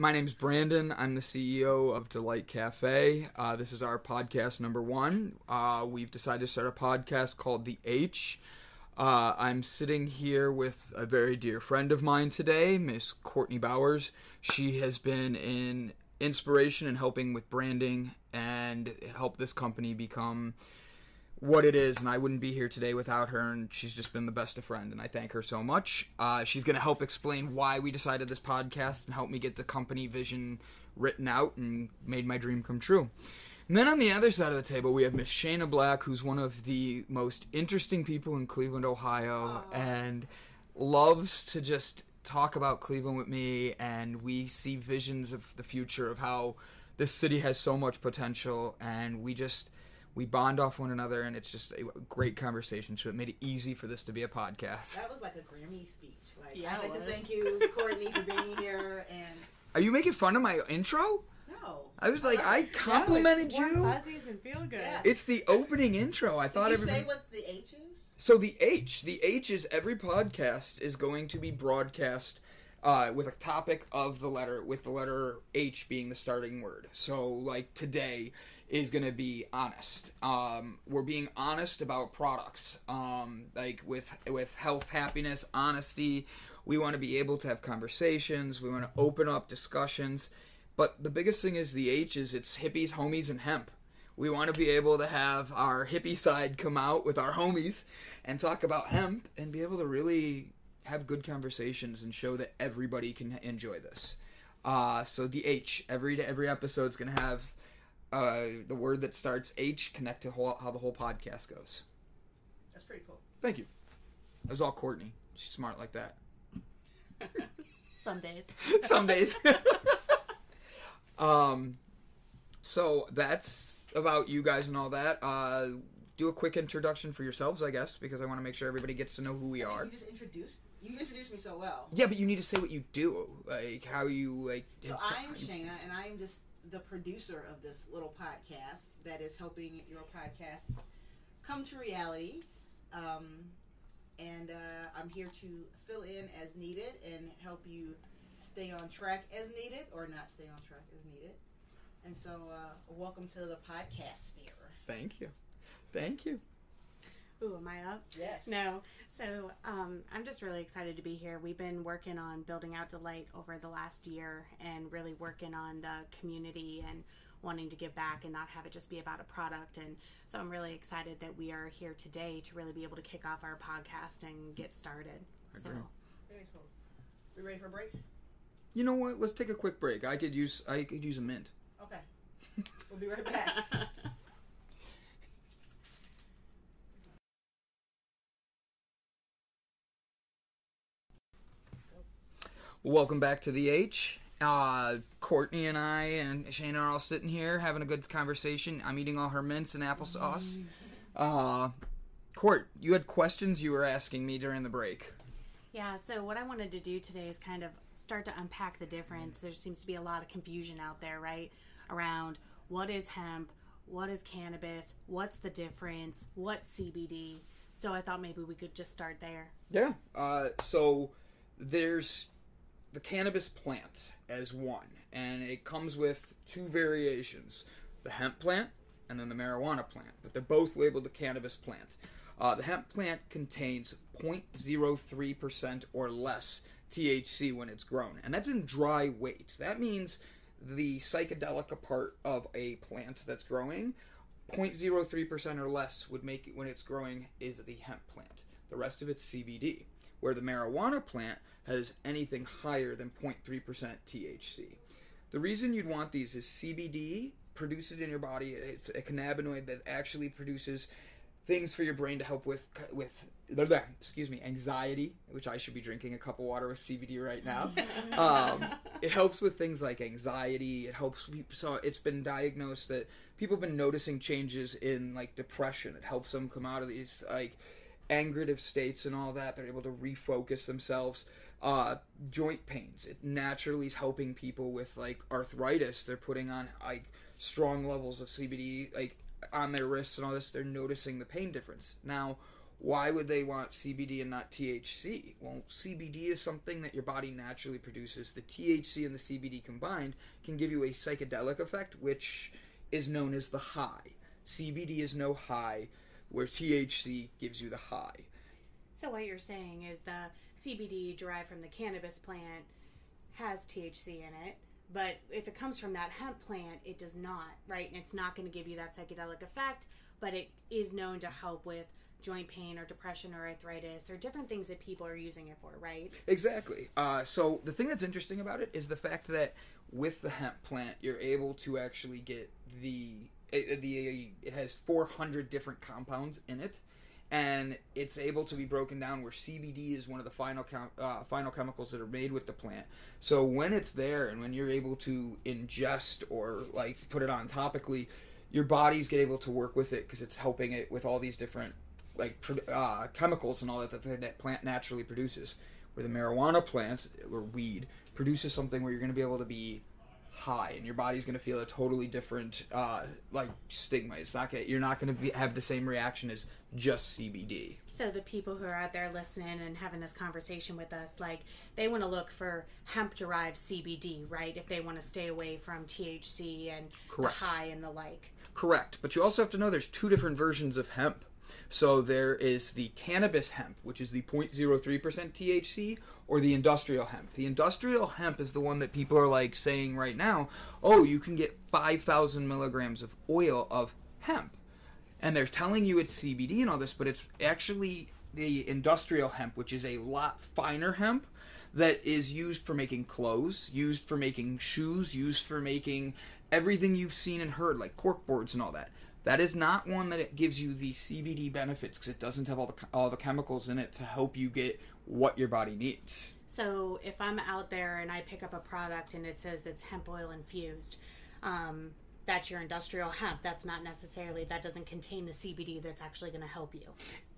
My name's Brandon. I'm the CEO of Delight Cafe. Uh, this is our podcast number one. Uh, we've decided to start a podcast called The H. Uh, I'm sitting here with a very dear friend of mine today, Miss Courtney Bowers. She has been an inspiration in helping with branding and help this company become what it is, and I wouldn't be here today without her. And she's just been the best of friend, and I thank her so much. Uh, she's going to help explain why we decided this podcast and help me get the company vision written out and made my dream come true. And then on the other side of the table, we have Miss Shayna Black, who's one of the most interesting people in Cleveland, Ohio, and loves to just talk about Cleveland with me. And we see visions of the future of how this city has so much potential, and we just we bond off one another, and it's just a great conversation. So it made it easy for this to be a podcast. That was like a Grammy speech. Like, Yeah, I'd it like to thank you, Courtney, for being here. And Are you making fun of my intro? no, I was like, I complimented no, it's you. fuzzies and feel good. Yeah. It's the opening intro. I Did thought you everybody. say what the H is? So the H, the H is every podcast is going to be broadcast uh, with a topic of the letter, with the letter H being the starting word. So like today is going to be honest. Um, we're being honest about products, um, like with with health, happiness, honesty. We want to be able to have conversations. We want to open up discussions. But the biggest thing is the H is it's hippies, homies, and hemp. We want to be able to have our hippie side come out with our homies and talk about hemp and be able to really have good conversations and show that everybody can enjoy this. Uh, so the H every every episode is gonna have uh, the word that starts H connect to whole, how the whole podcast goes. That's pretty cool. Thank you. That was all Courtney. She's smart like that. Some days. Some days. um, so that's about you guys and all that. Uh, do a quick introduction for yourselves, I guess, because I want to make sure everybody gets to know who we are. You just introduced. You introduced me so well. Yeah, but you need to say what you do, like how you like. So I'm Shayna, and I am just the producer of this little podcast that is helping your podcast come to reality. Um, and uh, I'm here to fill in as needed and help you stay on track as needed or not stay on track as needed. And so, uh, welcome to the podcast sphere. Thank you, thank you. Ooh, am I up? Yes. No. So um, I'm just really excited to be here. We've been working on building out Delight over the last year and really working on the community and wanting to give back and not have it just be about a product. And so I'm really excited that we are here today to really be able to kick off our podcast and get started. So Very cool. We ready for a break? You know what? Let's take a quick break. I could use I could use a mint. Okay. We'll be right back. Welcome back to the H. Uh, Courtney and I and Shane are all sitting here having a good conversation. I'm eating all her mints and applesauce. Uh, Court, you had questions you were asking me during the break. Yeah, so what I wanted to do today is kind of start to unpack the difference. There seems to be a lot of confusion out there, right? Around what is hemp, what is cannabis, what's the difference, what's CBD. So I thought maybe we could just start there. Yeah. Uh, so there's the cannabis plant as one, and it comes with two variations: the hemp plant and then the marijuana plant. But they're both labeled the cannabis plant. Uh, the hemp plant contains 0.03% or less THC when it's grown, and that's in dry weight. That means the psychedelic part of a plant that's growing 0.03% or less would make it when it's growing is the hemp plant. The rest of it's CBD, where the marijuana plant has anything higher than 0.3% THC. The reason you'd want these is CBD produces in your body. It's a cannabinoid that actually produces things for your brain to help with with blah, blah, excuse me anxiety, which I should be drinking a cup of water with CBD right now. um, it helps with things like anxiety. It helps. So it's been diagnosed that people have been noticing changes in like depression. It helps them come out of these like angerative states and all that. They're able to refocus themselves. Uh, joint pains. It naturally is helping people with like arthritis. They're putting on like strong levels of CBD like on their wrists and all this. They're noticing the pain difference. Now, why would they want CBD and not THC? Well, CBD is something that your body naturally produces. The THC and the CBD combined can give you a psychedelic effect, which is known as the high. CBD is no high, where THC gives you the high. So what you're saying is the CBD derived from the cannabis plant has THC in it, but if it comes from that hemp plant, it does not, right? And it's not going to give you that psychedelic effect, but it is known to help with joint pain or depression or arthritis or different things that people are using it for, right? Exactly. Uh, so the thing that's interesting about it is the fact that with the hemp plant, you're able to actually get the it, the it has 400 different compounds in it, and it's able to be broken down where CBD is one of the final uh, final chemicals that are made with the plant. So when it's there and when you're able to ingest or like put it on topically, your body's get able to work with it because it's helping it with all these different like uh, chemicals and all that that that plant naturally produces. Where the marijuana plant or weed produces something where you're going to be able to be high and your body's going to feel a totally different uh, like stigma it's not gonna, you're not going to have the same reaction as just cbd So the people who are out there listening and having this conversation with us, like they want to look for hemp derived CBD, right? If they want to stay away from THC and Correct. the high and the like. correct but you also have to know there's two different versions of hemp so there is the cannabis hemp which is the 0.03% thc or the industrial hemp the industrial hemp is the one that people are like saying right now oh you can get 5000 milligrams of oil of hemp and they're telling you it's CBD and all this, but it's actually the industrial hemp, which is a lot finer hemp that is used for making clothes, used for making shoes, used for making everything you've seen and heard, like cork boards and all that. That is not one that it gives you the CBD benefits because it doesn't have all the all the chemicals in it to help you get what your body needs. So if I'm out there and I pick up a product and it says it's hemp oil infused, um, that's your industrial hemp. That's not necessarily that doesn't contain the CBD that's actually going to help you.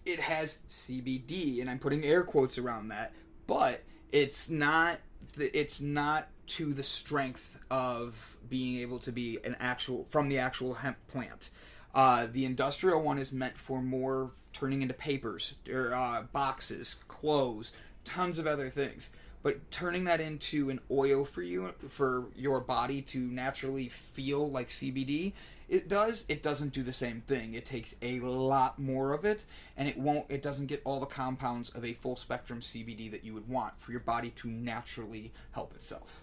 it has CBD, and I'm putting air quotes around that, but it's not the, it's not to the strength of being able to be an actual from the actual hemp plant. Uh, the industrial one is meant for more turning into papers, or uh, boxes, clothes, tons of other things. But turning that into an oil for you, for your body to naturally feel like CBD, it does. It doesn't do the same thing. It takes a lot more of it, and it won't. It doesn't get all the compounds of a full spectrum CBD that you would want for your body to naturally help itself.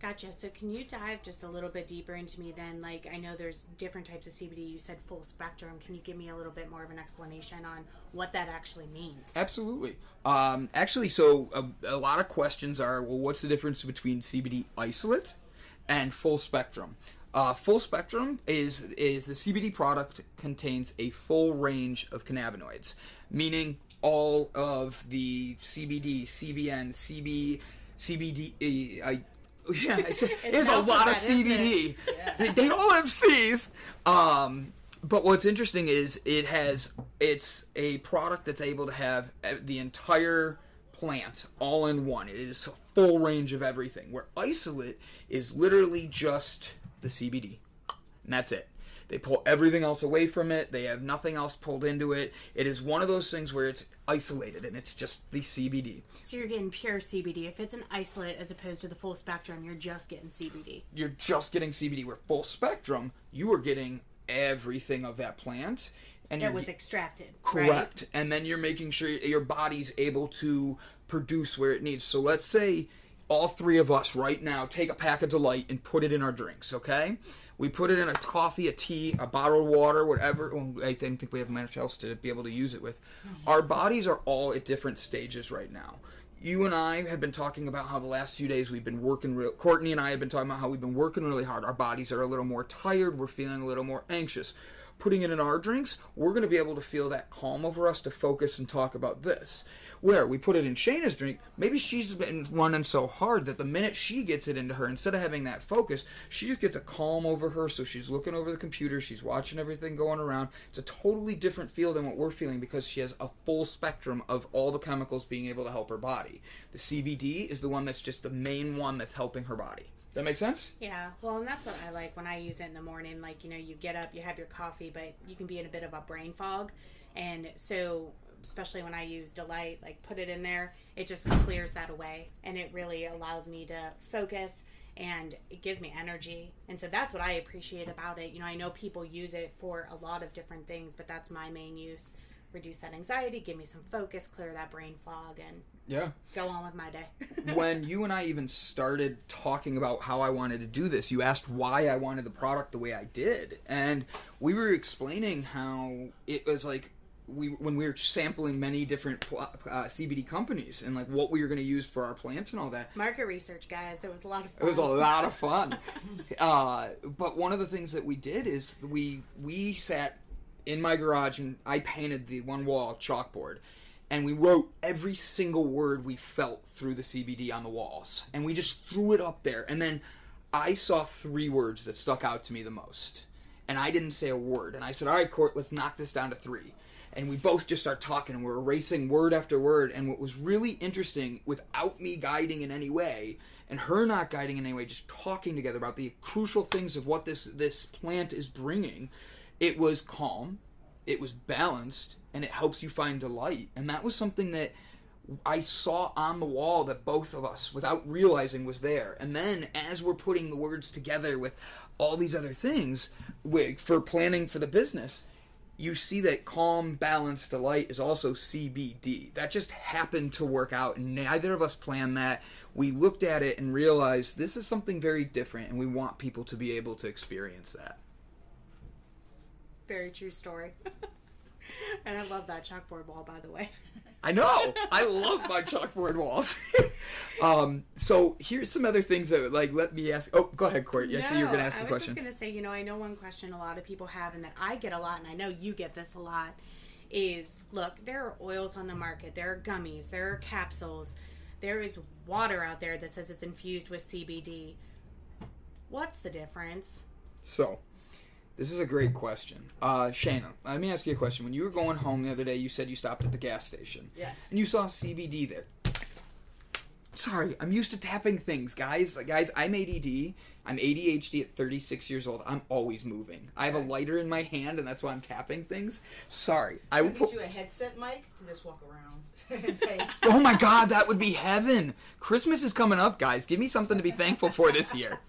Gotcha. So can you dive just a little bit deeper into me then? Like I know there's different types of CBD. You said full spectrum. Can you give me a little bit more of an explanation on what that actually means? Absolutely. Um, actually, so a, a lot of questions are well, what's the difference between CBD isolate and full spectrum? Uh, full spectrum is is the CBD product contains a full range of cannabinoids, meaning all of the CBD, CBN, CB, CBD. I, yeah, it's, it's a lot of that, isn't it? CBD. They, they all have C's. Um, but what's interesting is it has it's a product that's able to have the entire plant all in one. It is a full range of everything. Where isolate is literally just the CBD, and that's it. They pull everything else away from it. They have nothing else pulled into it. It is one of those things where it's isolated and it's just the CBD. So you're getting pure CBD. If it's an isolate as opposed to the full spectrum, you're just getting CBD. you're just getting CBD. Where full spectrum, you are getting everything of that plant, and That was extracted. correct. And then you're making sure your body's able to produce where it needs. So let's say all three of us right now take a pack of Delight and put it in our drinks. Okay, we put it in a coffee, a tea, a bottled water, whatever. I didn't think we have much else to be able to use it with. Mm-hmm. Our bodies are all at different stages right now you and I have been talking about how the last few days we've been working real Courtney and I have been talking about how we've been working really hard. Our bodies are a little more tired, we're feeling a little more anxious. Putting it in our drinks, we're going to be able to feel that calm over us to focus and talk about this. Where we put it in Shayna's drink, maybe she's been running so hard that the minute she gets it into her, instead of having that focus, she just gets a calm over her. So she's looking over the computer, she's watching everything going around. It's a totally different feel than what we're feeling because she has a full spectrum of all the chemicals being able to help her body. The CBD is the one that's just the main one that's helping her body. That make sense? Yeah, well, and that's what I like when I use it in the morning. Like, you know, you get up, you have your coffee, but you can be in a bit of a brain fog. And so especially when I use Delight, like put it in there, it just clears that away and it really allows me to focus and it gives me energy. And so that's what I appreciate about it. You know, I know people use it for a lot of different things, but that's my main use. Reduce that anxiety, give me some focus, clear that brain fog, and Yeah. go on with my day. when you and I even started talking about how I wanted to do this, you asked why I wanted the product the way I did, and we were explaining how it was like we when we were sampling many different uh, CBD companies and like what we were going to use for our plants and all that. Market research, guys. It was a lot of fun. It was a lot of fun. uh, but one of the things that we did is we we sat in my garage and I painted the one wall chalkboard and we wrote every single word we felt through the CBD on the walls. And we just threw it up there. And then I saw three words that stuck out to me the most. And I didn't say a word. And I said all right court let's knock this down to 3 and we both just start talking and we're erasing word after word. And what was really interesting without me guiding in any way and her not guiding in any way just talking together about the crucial things of what this this plant is bringing it was calm it was balanced and it helps you find delight and that was something that I saw on the wall that both of us, without realizing, was there. And then, as we're putting the words together with all these other things for planning for the business, you see that calm, balanced delight is also CBD. That just happened to work out, and neither of us planned that. We looked at it and realized this is something very different, and we want people to be able to experience that. Very true story. and I love that chalkboard wall, by the way. I know. I love my chalkboard walls. um, so here's some other things that like let me ask. Oh, go ahead, Court. Yes, you're going to ask I a was just going to say, you know, I know one question a lot of people have, and that I get a lot, and I know you get this a lot, is look, there are oils on the market, there are gummies, there are capsules, there is water out there that says it's infused with CBD. What's the difference? So, this is a great question. Uh, Shayna, let me ask you a question. When you were going home the other day, you said you stopped at the gas station. Yes. And you saw CBD there. Sorry, I'm used to tapping things, guys. Like, guys, I'm ADD. I'm ADHD at 36 years old. I'm always moving. I have a lighter in my hand, and that's why I'm tapping things. Sorry. I will Get you a headset mic to just walk around. Oh my god, that would be heaven. Christmas is coming up, guys. Give me something to be thankful for this year.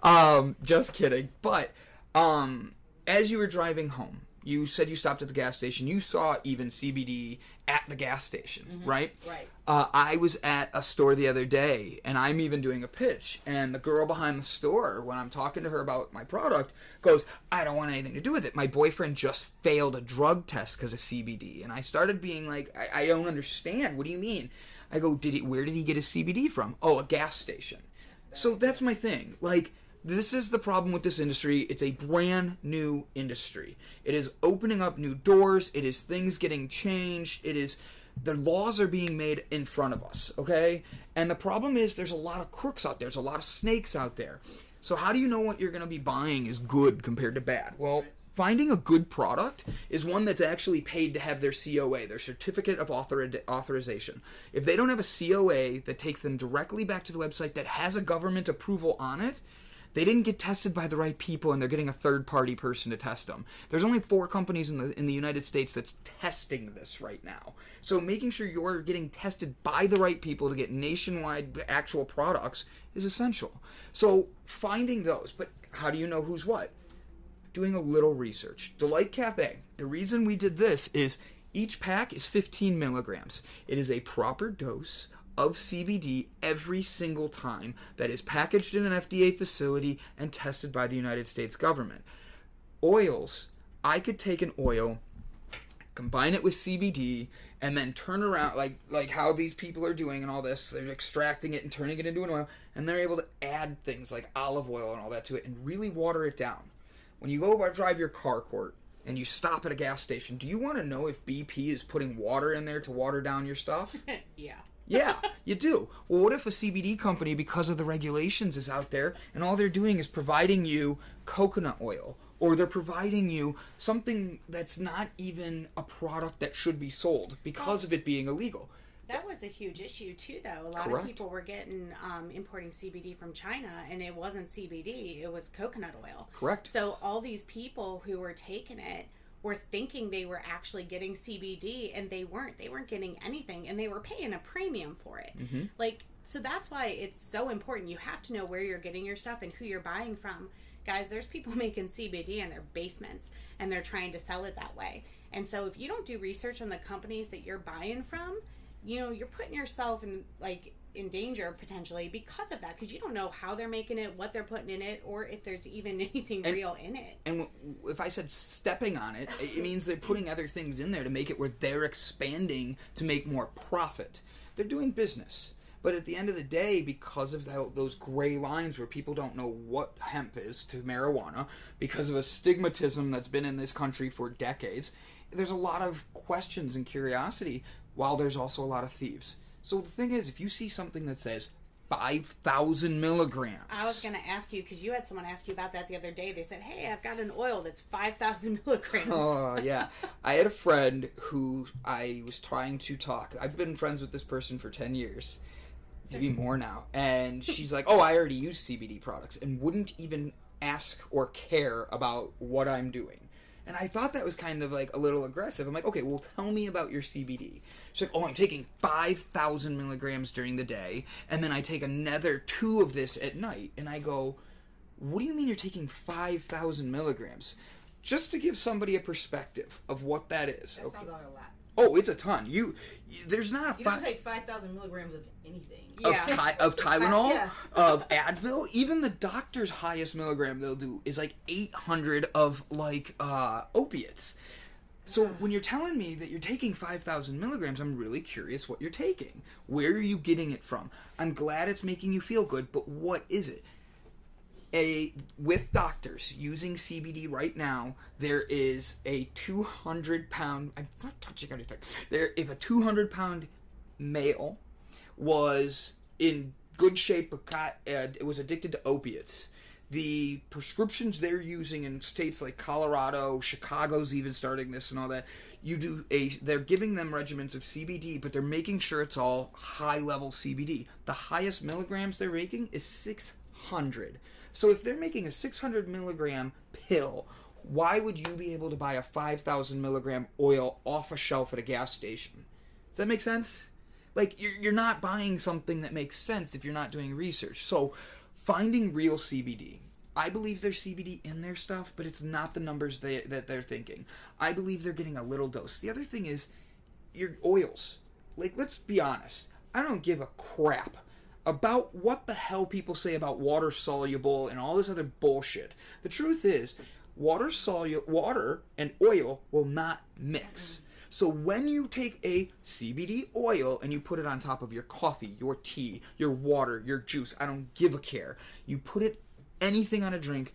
Um, just kidding. But um as you were driving home, you said you stopped at the gas station. You saw even CBD at the gas station, right? Right. Uh, I was at a store the other day, and I'm even doing a pitch. And the girl behind the store, when I'm talking to her about my product, goes, "I don't want anything to do with it. My boyfriend just failed a drug test because of CBD." And I started being like, I, "I don't understand. What do you mean?" I go, "Did he? Where did he get his CBD from? Oh, a gas station." So that's my thing. Like, this is the problem with this industry. It's a brand new industry. It is opening up new doors. It is things getting changed. It is the laws are being made in front of us, okay? And the problem is there's a lot of crooks out there. There's a lot of snakes out there. So how do you know what you're going to be buying is good compared to bad? Well, finding a good product is one that's actually paid to have their COA, their certificate of author- authorization. If they don't have a COA that takes them directly back to the website that has a government approval on it, they didn't get tested by the right people and they're getting a third party person to test them. There's only four companies in the in the United States that's testing this right now. So making sure you're getting tested by the right people to get nationwide actual products is essential. So finding those, but how do you know who's what? doing a little research. Delight Cafe. The reason we did this is each pack is 15 milligrams. It is a proper dose of CBD every single time that is packaged in an FDA facility and tested by the United States government. Oils. I could take an oil, combine it with CBD, and then turn around like like how these people are doing and all this. They're extracting it and turning it into an oil, and they're able to add things like olive oil and all that to it and really water it down. When you go drive your car court and you stop at a gas station, do you want to know if BP is putting water in there to water down your stuff? yeah. Yeah, you do. Well, what if a CBD company, because of the regulations, is out there and all they're doing is providing you coconut oil or they're providing you something that's not even a product that should be sold because of it being illegal? That was a huge issue too, though. A lot Correct. of people were getting um, importing CBD from China, and it wasn't CBD; it was coconut oil. Correct. So all these people who were taking it were thinking they were actually getting CBD and they weren't. They weren't getting anything and they were paying a premium for it. Mm-hmm. Like, so that's why it's so important. You have to know where you're getting your stuff and who you're buying from. Guys, there's people making CBD in their basements and they're trying to sell it that way. And so if you don't do research on the companies that you're buying from, you know, you're putting yourself in like in danger potentially because of that because you don't know how they're making it, what they're putting in it, or if there's even anything And- real in it. And w- if I said stepping on it, it means they're putting other things in there to make it where they're expanding to make more profit. They're doing business. But at the end of the day, because of tho- those gray lines where people don't know what hemp is to marijuana, because of a stigmatism that's been in this country for decades, there's a lot of questions and curiosity, while there's also a lot of thieves. So the thing is, if you see something that says 5,000 milligrams. I was going to ask you because you had someone ask you about that the other day. They said, "Hey, I've got an oil that's five thousand milligrams." Oh yeah, I had a friend who I was trying to talk. I've been friends with this person for ten years, maybe more now. And she's like, "Oh, I already use CBD products," and wouldn't even ask or care about what I'm doing. And I thought that was kind of like a little aggressive. I'm like, okay, well, tell me about your CBD. She's like, oh, I'm taking 5,000 milligrams during the day, and then I take another two of this at night. And I go, what do you mean you're taking 5,000 milligrams? Just to give somebody a perspective of what that is. That Okay. sounds like a lot. Oh, it's a ton. You, you there's not a You fi- don't take five thousand milligrams of anything. of, Yeah. Ty- of Tylenol, Yeah. of Advil. Even the doctor's highest milligram they'll do is like 800 of like uh, opiates. So when you're telling me that you're taking 5,000 milligrams, I'm really curious what you're taking. Where are you getting it from? I'm glad it's making you feel good, but what is it? A with doctors using CBD right now, there is a 200 pound. I'm not touching anything. There, if a 200 pound male was in good shape, but got, uh, it was addicted to opiates. The prescriptions they're using in states like Colorado, Chicago's even starting this and all that. You do a, they're giving them regimens of CBD, but they're making sure it's all high level CBD. The highest milligrams they're making is 600. So if they're making a 600 milligram pill, why would you be able to buy a 5,000 milligram oil off a shelf at a gas station? Does that make sense? Like you're you're not buying something that makes sense if you're not doing research. So finding real CBD. I believe there's CBD in their stuff, but it's not the numbers they, that they're thinking. I believe they're getting a little dose. The other thing is your oils. Like let's be honest. I don't give a crap about what the hell people say about water soluble and all this other bullshit. The truth is, water soluble water and oil will not mix. So when you take a CBD oil and you put it on top of your coffee, your tea, your water, your juice, I don't give a care. You put it anything on a drink,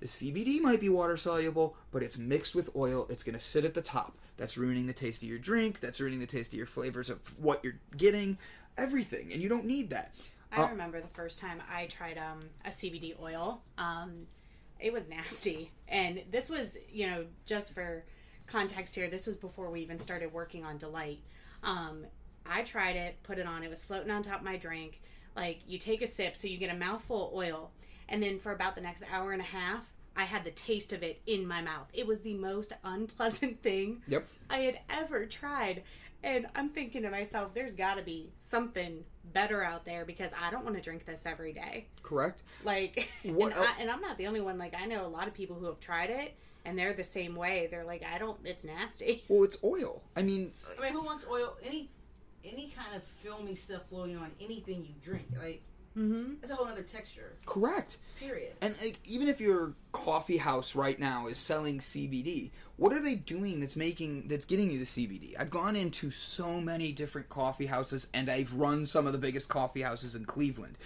the CBD might be water soluble, but it's mixed with oil. It's going to sit at the top. That's ruining the taste of your drink. That's ruining the taste of your flavors of what you're getting. Everything, and you don't need that. I Uh, remember the first time I tried um, a CBD oil. Um, it was nasty, and this was, you know, just for context here. This was before we even started working on Delight. Um, I tried it, put it on. It was floating on top of my drink. Like you take a sip, so you get a mouthful of oil, and then for about the next hour and a half, I had the taste of it in my mouth. It was the most unpleasant thing Yep. I had ever tried. And I'm thinking to myself, there's got to be something better out there because I don't want to drink this every day. Correct. Like, What and, I, and I'm not the only one. Like, I know a lot of people who have tried it and they're the same way. They're like, I don't, it's nasty. Well, it's oil. I mean, I mean, who wants oil? Any any kind of filmy stuff floating on anything you drink, like Mm-hmm. it's a whole other texture. correct. Period. And like, even if your coffee house right now is selling CBD, what are they doing that's making that's getting you the CBD? I've gone into so many different coffee houses, and I've run some of the biggest coffee houses in Cleveland,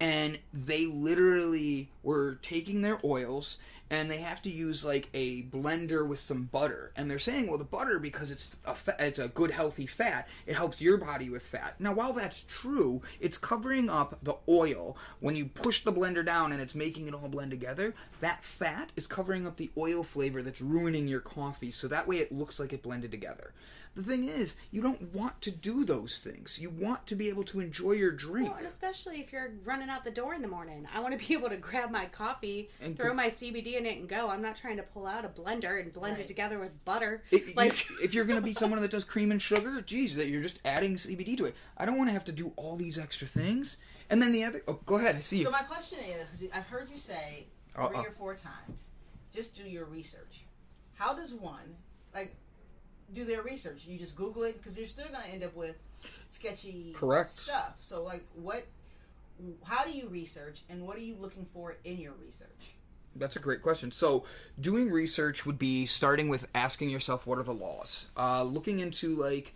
and they literally were taking their oils and they have to use like a blender with some butter. And they're saying well the butter because it's a fa- it's a good healthy fat it helps your body with fat. Now while that's true it's covering up the oil. When you push the blender down and it's making it all blend together that fat is covering up the oil flavor that's ruining your coffee. So that way it looks like it blended together The thing is, you don't want to do those things. You want to be able to enjoy your drink. Well, and especially if you're running out the door in the morning, I want to be able to grab my coffee, And throw go- my CBD in it, and go. I'm not trying to pull out a blender and blend Right. it together with butter. It- you- like, if you're going to be someone that does cream and sugar, geez, that you're just adding CBD to it. I don't want to have to do all these extra things. And then the other, oh, go ahead. I see you. So my question is, 'cause I've heard you say uh, 3 Uh-uh. or four times, just do your research. How does one like do their research? You just Google it because you're still going to end up with sketchy Correct. stuff. So like, what? How do you research, and what are you looking for in your research? That's a great question. So, doing research would be starting with asking yourself, what are the laws? Uh, looking into, like,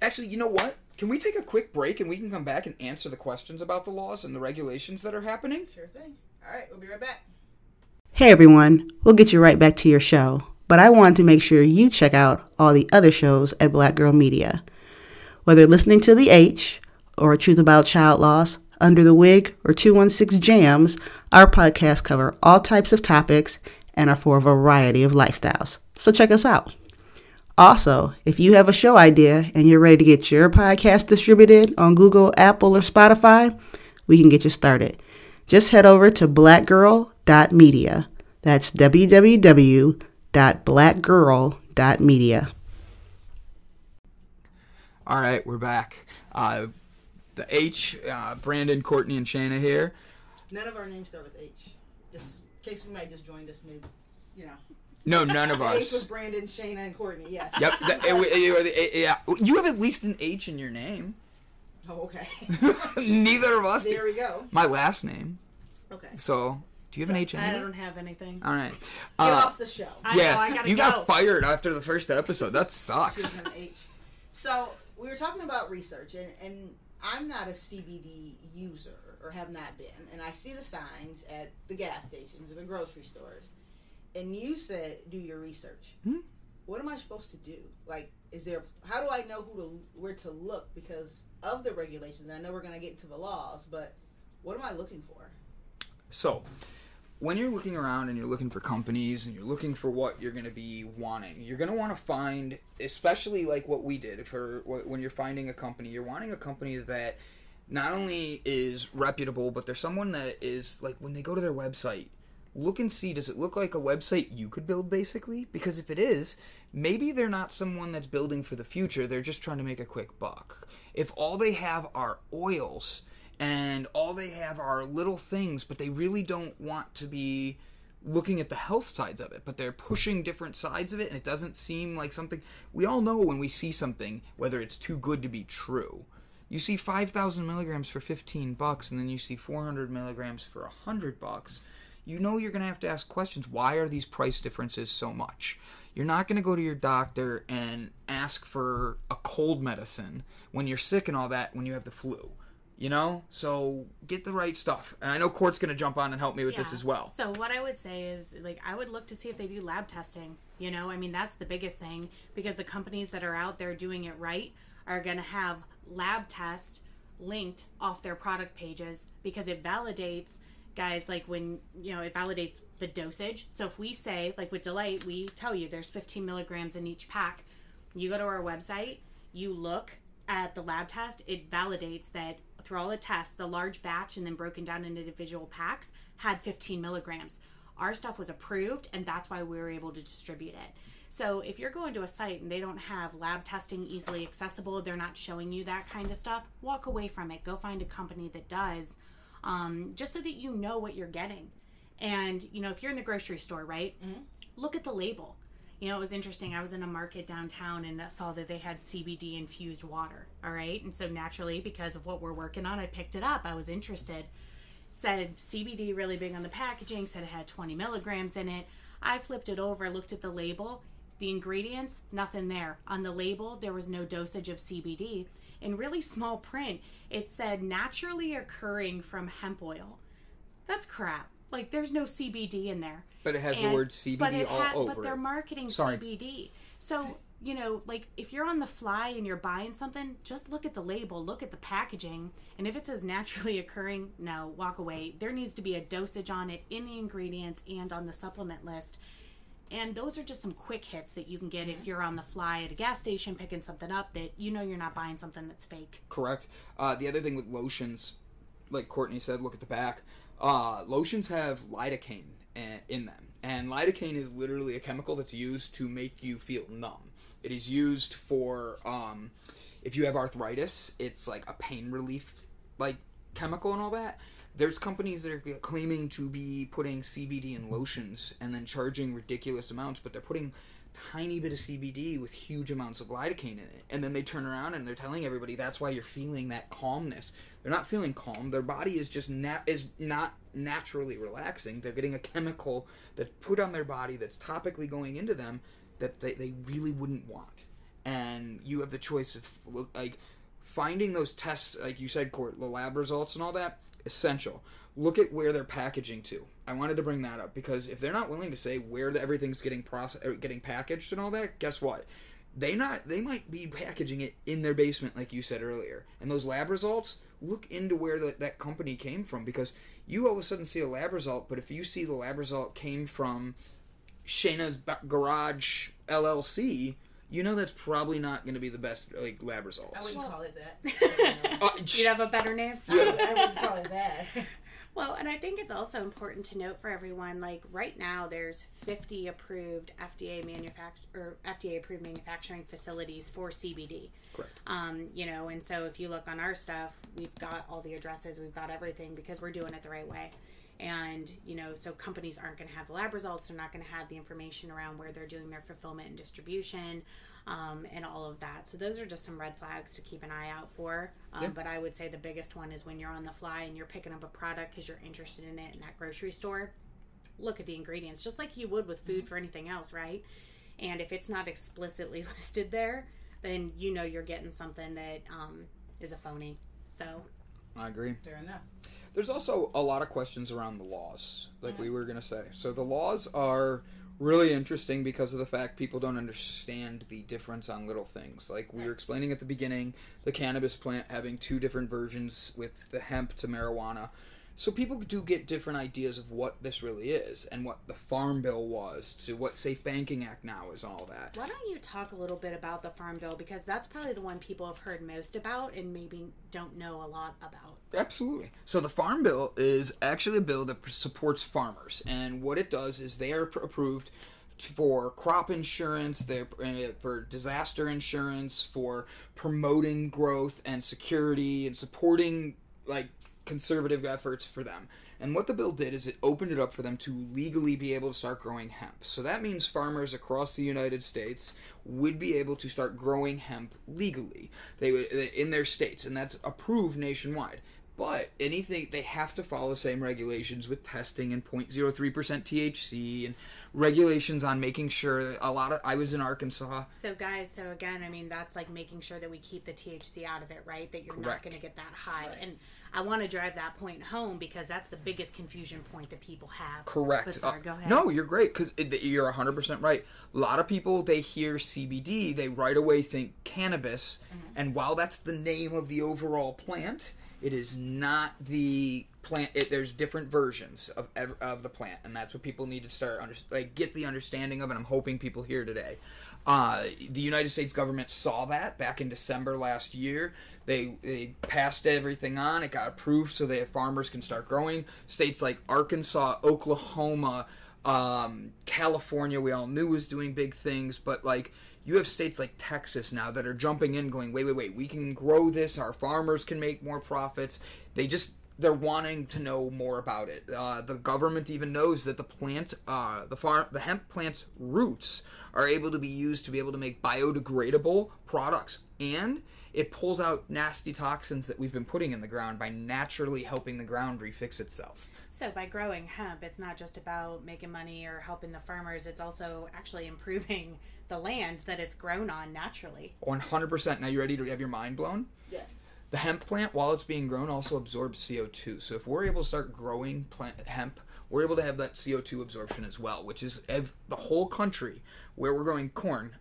actually, you know what? Can we take a quick break and we can come back and answer the questions about the laws and the regulations that are happening? Sure thing. All right, we'll be right back. Hey everyone, we'll get you right back to your show, but I wanted to make sure you check out all the other shows at Black Girl Media. Whether listening to The H, or Truth About Child Loss, Under the Wig, or 216 Jams, our podcasts cover all types of topics and are for a variety of lifestyles. So check us out. Also, if you have a show idea and you're ready to get your podcast distributed on Google, Apple, or Spotify, we can get you started. Just head over to blackgirl.media. That's www.blackgirl.media. All right, we're back. Uh, the H, uh, Brandon, Courtney, and Shayna here. None of our names start with H. Just in case we might just join this mid, you know. No, none of The H was. Brandon, Shayna, and Courtney. Yes. Yep, the, it- it- it- yeah. You have at least an H in your name. Oh, okay. Neither of us. do. there we go. My last name. Okay. So, do you have an H I anywhere? don't have anything. All right. Get Uh, off the show. I know, yeah, I gotta you go. got fired after the first episode. That sucks. doesn't have an H. So we were talking about research, and, and I'm not a CBD user or have not been, and I see the signs at the gas stations or the grocery stores, and you said do your research. Hmm. What am I supposed to do? Like, is there? How do I know who to where to look because of the regulations? And I know we're going to get into the laws, but what am I looking for? So, when you're looking around and you're looking for companies and you're looking for what you're going to be wanting, you're going to want to find, especially like what we did for when you're finding a company, you're wanting a company that not only is reputable, but there's someone that is like when they go to their website, look and see does it look like a website you could build basically? Because if it is, maybe they're not someone that's building for the future, they're just trying to make a quick buck. If all they have are oils and all they have are little things, but they really don't want to be looking at the health sides of it, but they're pushing different sides of it, and it doesn't seem like something. We all know when we see something whether it's too good to be true. You see 5,000 milligrams for 15 bucks, and then you see 400 milligrams for 100 bucks. You know you're going to have to ask questions. Why are these price differences so much? You're not going to go to your doctor and ask for a cold medicine when you're sick and all that when you have the flu. You know? So get the right stuff. And I know Court's going to jump on and help me with this as well. So what I would say is like I would look to see if they do lab testing. You know, I mean that's the biggest thing because the companies that are out there doing it right are going to have lab test linked off their product pages because it validates guys like when you know it validates the dosage. So if we say like with Delight, we tell you there's 15 milligrams in each pack. You go to our website, you look at the lab test, it validates that through all the tests, the large batch and then broken down into individual packs had 15 milligrams. Our stuff was approved, and that's why we were able to distribute it. So if you're going to a site and they don't have lab testing easily accessible, they're not showing you that kind of stuff, walk away from it. Go find a company that does, um, just so that you know what you're getting. And you know, if you're in the grocery store, right? Look at the label. You know, it was interesting. I was in a market downtown and saw that they had CBD infused water. All right. And so naturally, because of what we're working on, I picked it up. I was interested. Said CBD really big on the packaging, said it had 20 milligrams in it. I flipped it over, looked at the label. The ingredients, nothing there. On the label, there was no dosage of CBD. In really small print, it said naturally occurring from hemp oil. That's crap. Like, there's no CBD in there. But it has the word CBD but it all ha- over But they're marketing Sorry. CBD. So, you know, like if you're on the fly and you're buying something, just look at the label, look at the packaging, and if it says naturally occurring, no, walk away. There needs to be a dosage on it in the ingredients and on the supplement list. and those are just some quick hits that you can get if you're on the fly at a gas station picking something up that you know you're not buying something that's fake. Correct. Uh, the other thing with lotions, like Courtney said, look at the back. Uh, lotions have lidocaine in them, and lidocaine is literally a chemical that's used to make you feel numb. It is used for um, if you have arthritis. It's like a pain relief, like chemical and all that. There's companies that are claiming to be putting CBD in lotions and then charging ridiculous amounts, but they're putting tiny bit of CBD with huge amounts of lidocaine in it. And then they turn around and they're telling everybody that's why you're feeling that calmness. They're not feeling calm. Their body is just nat- is not naturally relaxing. They're getting a chemical that's put on their body that's topically going into them that they, they really wouldn't want. And you have the choice of like finding those tests like you said court the lab results and all that essential. Look at where they're packaging to. I wanted to bring that up because if they're not willing to say where the, everything's getting processed or uh, getting packaged and all that guess what? They not they might be packaging it in their basement like you said earlier. And those lab results look into where the, that company came from because you all of a sudden see a lab result but if you see the lab result came from shayna's Ba- garage llc you know that's probably not going to be the best like lab results I wouldn't Well- call it that. Uh, you have a better name? I, would, I wouldn't call it that. Well, and I think it's also important to note for everyone, like right now, there's 50 approved FDA manufact or FDA approved manufacturing facilities for CBD. Correct. Um, you know, and so if you look on our stuff, we've got all the addresses, we've got everything because we're doing it the right way. And you know, so companies aren't going to have the lab results. They're not going to have the information around where they're doing their fulfillment and distribution, um, and all of that. So those are just some red flags to keep an eye out for. Um, Yeah. But I would say the biggest one is when you're on the fly and you're picking up a product because you're interested in it in that grocery store. Look at the ingredients, just like you would with food for anything else, right? And if it's not explicitly listed there, then you know you're getting something that um, is a phony. So i agree. There's also a lot of questions around the laws, like we mm-hmm. were going to say. So the laws are really interesting because of the fact people don't understand the difference on little things. Like we were explaining at the beginning, the cannabis plant having two different versions with the hemp to marijuana. So people do get different ideas of what this really is and what the Farm Bill was to what Safe Banking Act now is and all that. why don't you talk a little bit about the Farm Bill because that's probably the one people have heard most about and maybe don't know a lot about. Absolutely. So the Farm Bill is actually a bill that supports farmers, and what it does is they are approved for crop insurance, they're uh, for disaster insurance, for promoting growth and security, and supporting like conservative efforts for them. And what the bill did is it opened it up for them to legally be able to start growing hemp. So that means farmers across the United States would be able to start growing hemp legally. They would uh, in their states, and that's approved nationwide. But anything they have to follow the same regulations with testing and 0.03% THC and regulations on making sure a lot of I was in Arkansas So guys, so again, I mean that's like making sure that we keep the THC out of it, right? That you're not going to get that high. And I want to drive that point home because that's the biggest confusion point that people have. Correct. But sorry, Uh, go ahead. No, you're great because you're 100% right. A lot of people, they hear CBD, they right away think cannabis. Mm-hmm. And while that's the name of the overall plant, it is not the plant. It, there's different versions of of the plant, and that's what people need to start under, like get the understanding of. And I'm hoping people here today. Uh, the United States government saw that back in December last year. They they passed everything on. It got approved so that farmers can start growing. States like Arkansas, Oklahoma, um, California, we all knew was doing big things, but like you have states like Texas now that are jumping in, going, wait, wait, wait, we can grow this. Our farmers can make more profits. They just they're wanting to know more about it. Uh, the government even knows that the plant, uh, the farm, the hemp plant's roots are able to be used to be able to make biodegradable products, and it pulls out nasty toxins that we've been putting in the ground by naturally helping the ground refix itself. So by growing hemp, it's not just about making money or helping the farmers. It's also actually improving the land that it's grown on naturally. 100%. Now you ready to have your mind blown? Yes. The hemp plant, while it's being grown, also absorbs CO2. So if we're able to start growing plant hemp, we're able to have that CO2 absorption as well, which is ev- the whole country where we're growing corn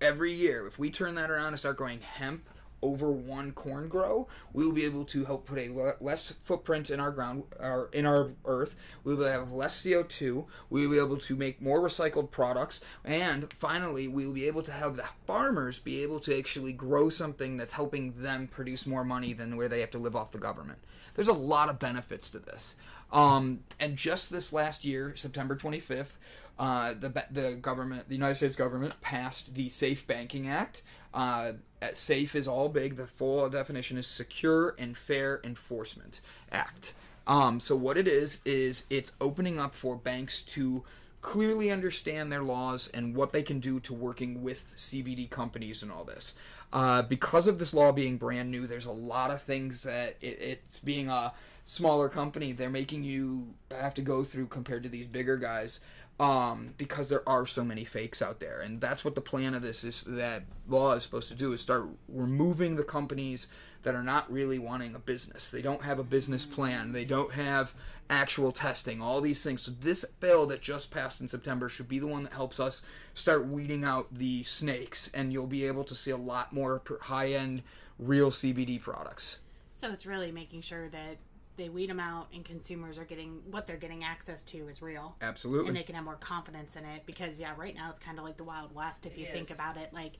every year. If we turn that around and start growing hemp over one corn grow, we will be able to help put a le- less footprint in our ground, or in our earth. We will have less CO2. We will be able to make more recycled products, and finally, we will be able to have the farmers be able to actually grow something that's helping them produce more money than where they have to live off the government. There's a lot of benefits to this. Um, and just this last year, September 25th, uh, the the government, the United States government, passed the Safe Banking Act. Uh, safe is all big. The full definition is Secure and Fair Enforcement Act. Um, so what it is is it's opening up for banks to clearly understand their laws and what they can do to working with CBD companies and all this. Uh, because of this law being brand new, there's a lot of things that it, it's being a smaller company, they're making you have to go through compared to these bigger guys um, because there are so many fakes out there, and that's what the plan of this is. That law is supposed to do is start removing the companies that are not really wanting a business. They don't have a business plan. They don't have actual testing. All these things. So this bill that just passed in September should be the one that helps us start weeding out the snakes, and you'll be able to see a lot more high end, real CBD products. So it's really making sure that they weed them out and consumers are getting what they're getting access to is real. Absolutely. And they can have more confidence in it because yeah right now it's kind of like the wild west if it you is. think about it. Like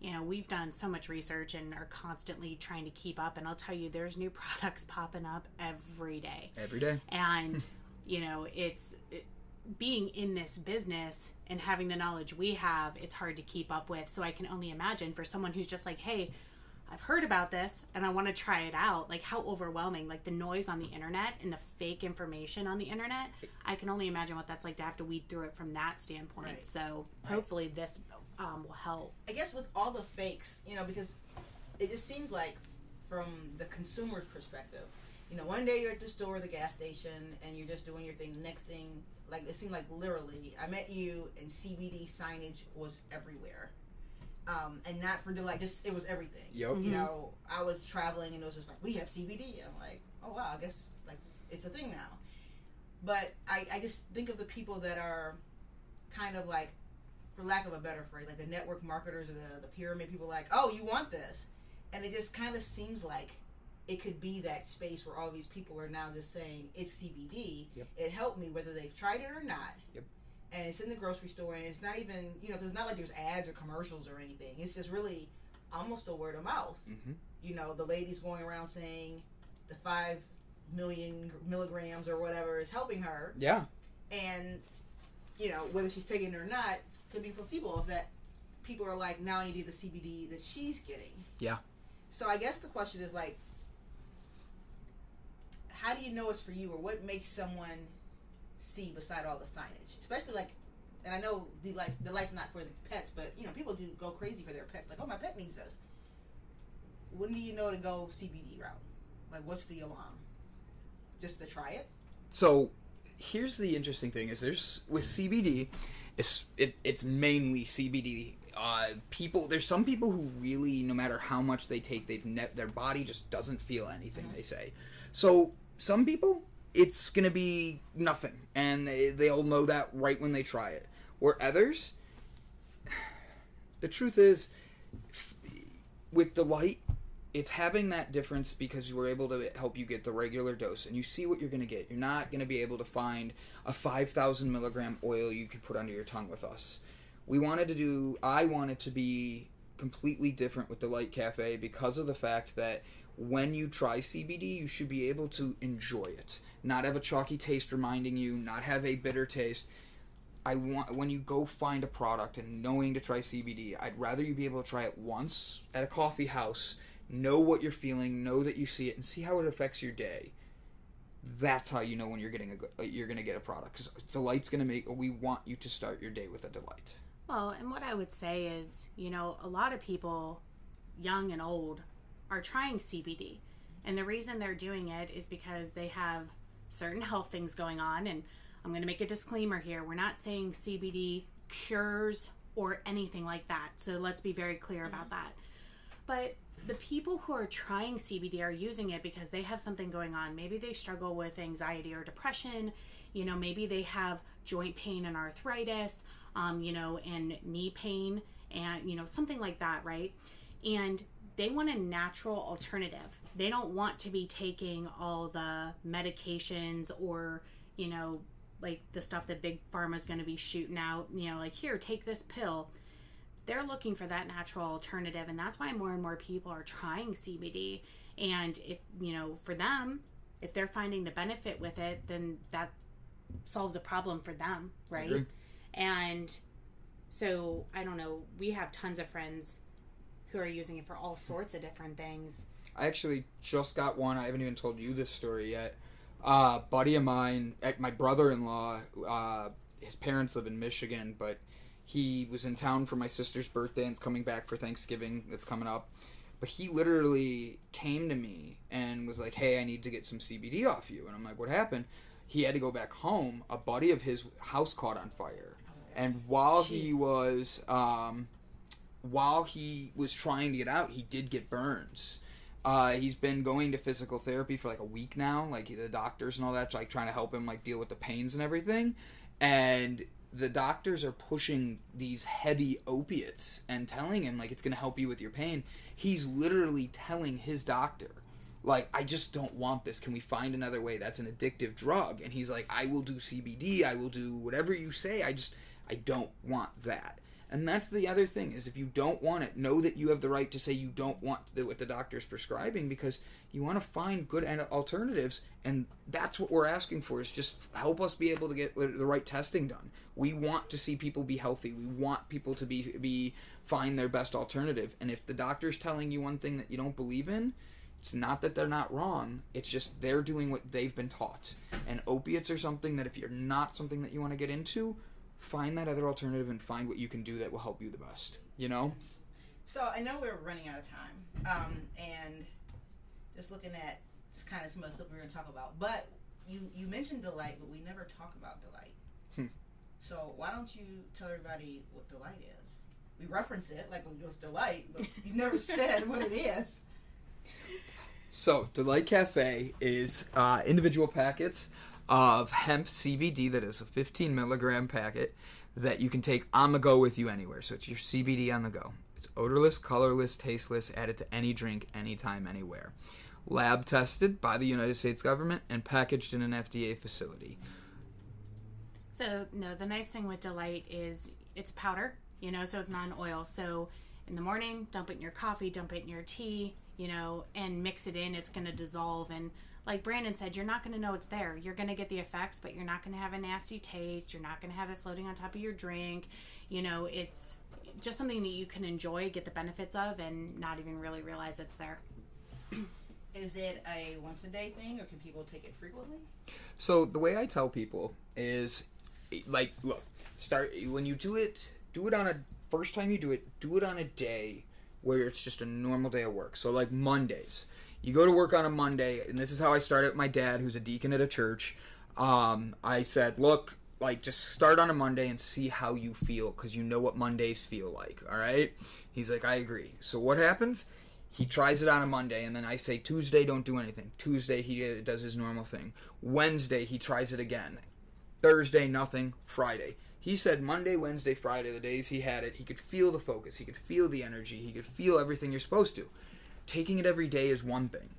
you know we've done so much research and are constantly trying to keep up and i'll tell you there's new products popping up every day. Every day. And you know it's it, being in this business and having the knowledge we have it's hard to keep up with. So i can only imagine for someone who's just like hey I've heard about this and I want to try it out. Like how overwhelming, like the noise on the internet and the fake information on the internet. I can only imagine what that's like to have to weed through it from that standpoint. Right. So hopefully this um, will help. I guess with all the fakes, you know, because it just seems like from the consumer's perspective, you know, one day you're at the store, the gas station, and you're just doing your thing. Next thing, like it seemed like literally, I met you and CBD signage was everywhere um, and not for delight. Just it was everything. Yep. You mm-hmm. know, I was traveling and it was just like we have CBD. I'm like, oh wow, I guess like it's a thing now. But I, I just think of the people that are kind of like, for lack of a better phrase, like the network marketers or the, the pyramid people. Like, oh, you want this, and it just kind of seems like it could be that space where all these people are now just saying it's CBD. Yep. It helped me whether they've tried it or not. Yep and it's in the grocery store, and it's not even you know because it's not like there's ads or commercials or anything. It's just really almost a word of mouth. Mm-hmm. You know, the ladies going around saying the five million milligrams or whatever is helping her. Yeah. And you know whether she's taking it or not could be placebo effect. People are like, now I need the CBD that she's getting. Yeah. So I guess the question is like, how do you know it's for you, or what makes someone see beside all the signage, especially like. And I know Delight's, the lights not for the pets, but you know people do go crazy for their pets. Like, oh, my pet needs this. When do you know to go CBD route? Like, what's the alarm? Just to try it. So, here's the interesting thing: is there's with CBD, it's it, it's mainly CBD. Uh, people, there's some people who really, no matter how much they take, they've ne- their body just doesn't feel anything. Mm-hmm. They say. So some people it's going to be nothing. And they, they'll know that right when they try it. Where others, the truth is, with Delight, it's having that difference because we're able to help you get the regular dose and you see what you're going to get. You're not going to be able to find a 5,000 milligram oil you could put under your tongue with us. We wanted to do, I wanted to be completely different with Delight Cafe because of the fact that when you try CBD, you should be able to enjoy it not have a chalky taste reminding you, not have a bitter taste. I want when you go find a product and knowing to try CBD, I'd rather you be able to try it once at a coffee house, know what you're feeling, know that you see it, and see how it affects your day. That's how you know when you're getting a good, uh, you're going to get a product. Because delight's going to make. We want you to start your day with a delight. Well, and what I would say is, you know, a lot of people, young and old, are trying CBD, and the reason they're doing it is because they have certain health things going on. And I'm going to make a disclaimer here. We're not saying CBD cures or anything like that. So let's be very clear about that. But the people who are trying CBD are using it because they have something going on. Maybe they struggle with anxiety or depression. You know, maybe they have joint pain and arthritis, um, you know, and knee pain and, you know, something like that, right? And they want a natural alternative. They don't want to be taking all the medications or, you know, like the stuff that big pharma's going to be shooting out, you know, like here, take this pill. They're looking for that natural alternative and that's why more and more people are trying CBD and if, you know, for them, if they're finding the benefit with it, then that solves a problem for them, right? Agree. And so I don't know, we have tons of friends who are using it for all sorts of different things. I actually just got one. I haven't even told you this story yet. Uh, buddy of mine, eh, my brother-in-law, uh, his parents live in Michigan, but he was in town for my sister's birthday and and's coming back for Thanksgiving that's coming up. But he literally came to me and was like, "Hey, I need to get some CBD off you." And I'm like, "What happened?" He had to go back home. A buddy of his house caught on fire, and while he was um, while he was trying to get out, he did get burns. Uh, he's been going to physical therapy for like a week now, like the doctors and all that, like trying to help him like deal with the pains and everything. And the doctors are pushing these heavy opiates and telling him like it's going to help you with your pain. He's literally telling his doctor, like, I just don't want this. Can we find another way? That's an addictive drug. And he's like, I will do CBD. I will do whatever you say. I just, I don't want that. And that's the other thing is if you don't want it, know that you have the right to say you don't want what the doctor's prescribing because you want to find good alternatives, and that's what we're asking for is just help us be able to get the the right testing done. We want to see people be healthy. We want people to be be find their best alternative. And if the doctor's telling you one thing that you don't believe in, it's not that they're not wrong. It's just they're doing what they've been taught. And opiates are something that if you're not something that you want to get into, find that other alternative and find what you can do that will help you the best. You know? So I know we're running out of time, um, and just looking at just kind of some of the stuff we're going to talk about. But you you mentioned delight, but we never talk about delight. Hmm. So why don't you tell everybody what delight is? We reference it like we do with delight, but you've never said what it is. So, Delight Cafe is uh, individual packets of hemp CBD that is a 15 milligram packet that you can take on the go with you anywhere. So, it's your CBD on the go. It's odorless, colorless, tasteless, added to any drink, anytime, anywhere. Lab tested by the United States government and packaged in an FDA facility. So no, the nice thing with Delight is it's a powder, you know, so it's not an oil. So in the morning, dump it in your coffee, dump it in your tea, you know, and mix it in. It's going to dissolve. And like Brandon said, you're not going to know it's there. You're going to get the effects, but you're not going to have a nasty taste. You're not going to have it floating on top of your drink. You know, it's just something that you can enjoy, get the benefits of, and not even really realize it's there. Is it a once a day thing, or can people take it frequently? So the way I tell people is, like, look, start when you do it. Do it on a first time you do it. Do it on a day where it's just a normal day of work. So like Mondays, you go to work on a Monday, and this is how I started with my dad, who's a deacon at a church. Um, I said, look, like just start on a Monday and see how you feel because you know what Mondays feel like. All right. He's like, I agree. So what happens? He tries it on a Monday, and then I say Tuesday, don't do anything. Tuesday, he uh, does his normal thing. Wednesday, he tries it again. Thursday, nothing. Friday. He said Monday, Wednesday, Friday, the days he had it, he could feel the focus, he could feel the energy, he could feel everything you're supposed to. Taking it every day is one thing.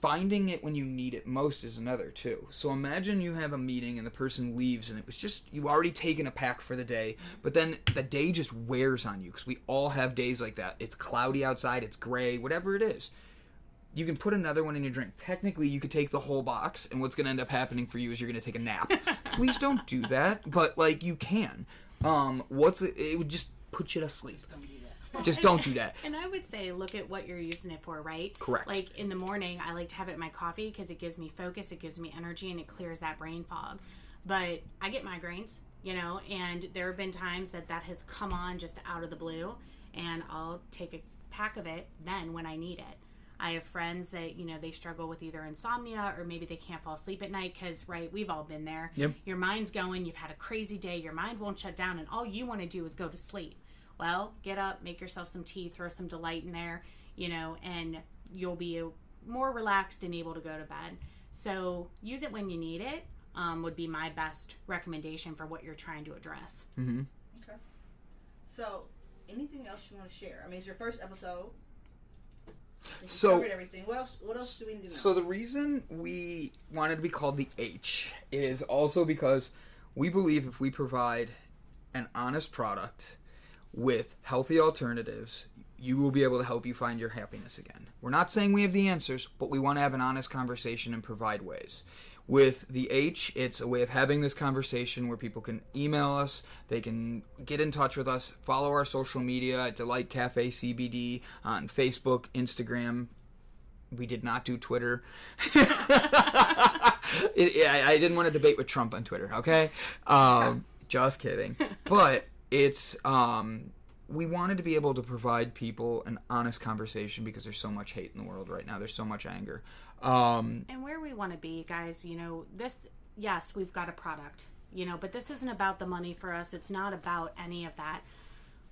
Finding it when you need it most is another, too. So imagine you have a meeting and the person leaves and it was just, you already taken a pack for the day, but then the day just wears on you because we all have days like that. It's cloudy outside, it's gray, whatever it is you can put another one in your drink. Technically, you could take the whole box, and what's going to end up happening for you is you're going to take a nap. Please don't do that, but like you can. Um, what's it, it would just put you to sleep. Just don't do that. And I would say, look at what you're using it for, right? Correct. Like in the morning, I like to have it in my coffee because it gives me focus, it gives me energy, and it clears that brain fog. But I get migraines, you know, and there have been times that that has come on just out of the blue, and I'll take a pack of it then when I need it. I have friends that, you know, they struggle with either insomnia or maybe they can't fall asleep at night because, right, we've all been there. Yep. Your mind's going, you've had a crazy day, your mind won't shut down, and all you want to do is go to sleep. Well, get up, make yourself some tea, throw some delight in there, you know, and you'll be more relaxed and able to go to bed. So use it when you need it. Um, would be my best recommendation for what you're trying to address. Mm-hmm. Okay. So, anything else you want to share? I mean, it's your first episode. So- covered everything. What else? What else do we need to know? So the reason we wanted to be called the H is also because we believe if we provide an honest product with healthy alternatives, you will be able to help you find your happiness again. We're not saying we have the answers, but we want to have an honest conversation and provide ways. With the H, it's a way of having this conversation where people can email us, they can get in touch with us, follow our social media at Delight Cafe CBD on Facebook, Instagram, we did not do Twitter. it, I, I didn't want to debate with Trump on Twitter. Okay, um, just kidding. But it's um, we wanted to be able to provide people an honest conversation because there's so much hate in the world right now. There's so much anger. Um, and where we want to be guys you know this yes we've got a product you know but this isn't about the money for us. It's not about any of that.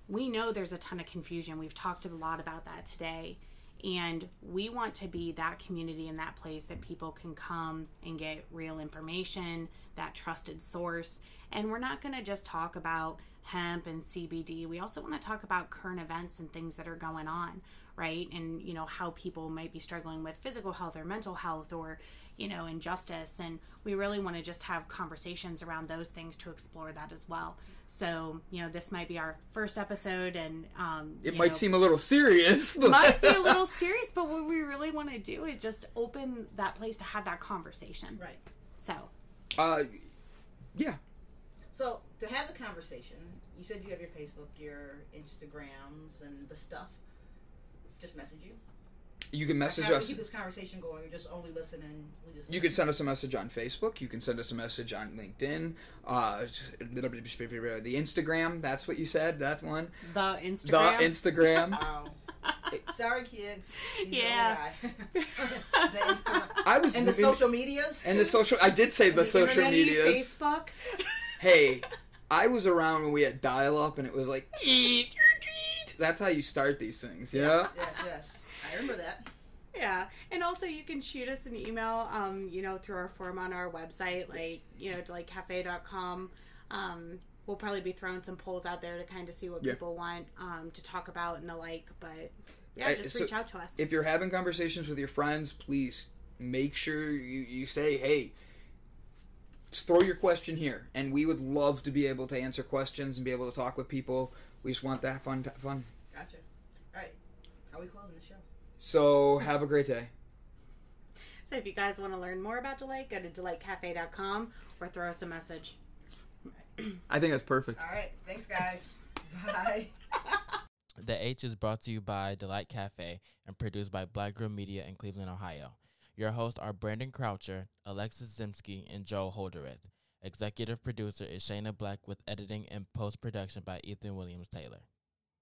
We know there's a ton of confusion. We've talked a lot about that today. And we want to be that community and that place that people can come and get real information that trusted source. And we're not going to just talk about hemp and cbd we also want to talk about current events and things that are going on right? And you know how people might be struggling with physical health or mental health or you know injustice. And we really want to just have conversations around those things to explore that as well. So you know this might be our first episode and um it might know, seem a little serious, but might be a little serious but what we really want to do is just open that place to have that conversation. Right. so. Uh, yeah. So to have the conversation, you said you have your Facebook, your Instagrams, and the stuff. Just message you. You can message How do we us. keep this conversation going? You're just only listening. We just You can send us a message on Facebook. You can send us a message on LinkedIn. Uh, the Instagram. That's what you said. That one. the Instagram. The instagram Instagram. Wow. Sorry, kids. He's Yeah. the Instagram. I was and the social medias. and the social. I did say the, the social internet, medias. facebook Hey, I was around when we had dial up, and it was like. "Eat, eat." That's how you start these things. Yeah. Yes, yes, yes. I remember that. Yeah, and also you can shoot us an email, um, you know, through our form on our website, like you know, delightcafe.com. Um, we'll probably be throwing some polls out there to kind of see what Yeah. people want um, to talk about and the like. But yeah, just so reach out to us. If you're having conversations with your friends, please make sure you, you say, hey, just throw your question here. And we would love to be able to answer questions and be able to talk with people. We just want that fun. fun. Gotcha. All right. How are we closing the show? So have a great day. so if you guys want to learn more about Delight, go to delightcafe.com or throw us a message. I think that's perfect. All right. Thanks, guys. Bye. The H is brought to you by Delight Cafe and produced by Black Girl Media in Cleveland, Ohio. Your hosts are Brandon Croucher, Alexis Zimsky, and Joel Holderith. Executive producer is Shayna Black with editing and post production by Ethan Williams Taylor.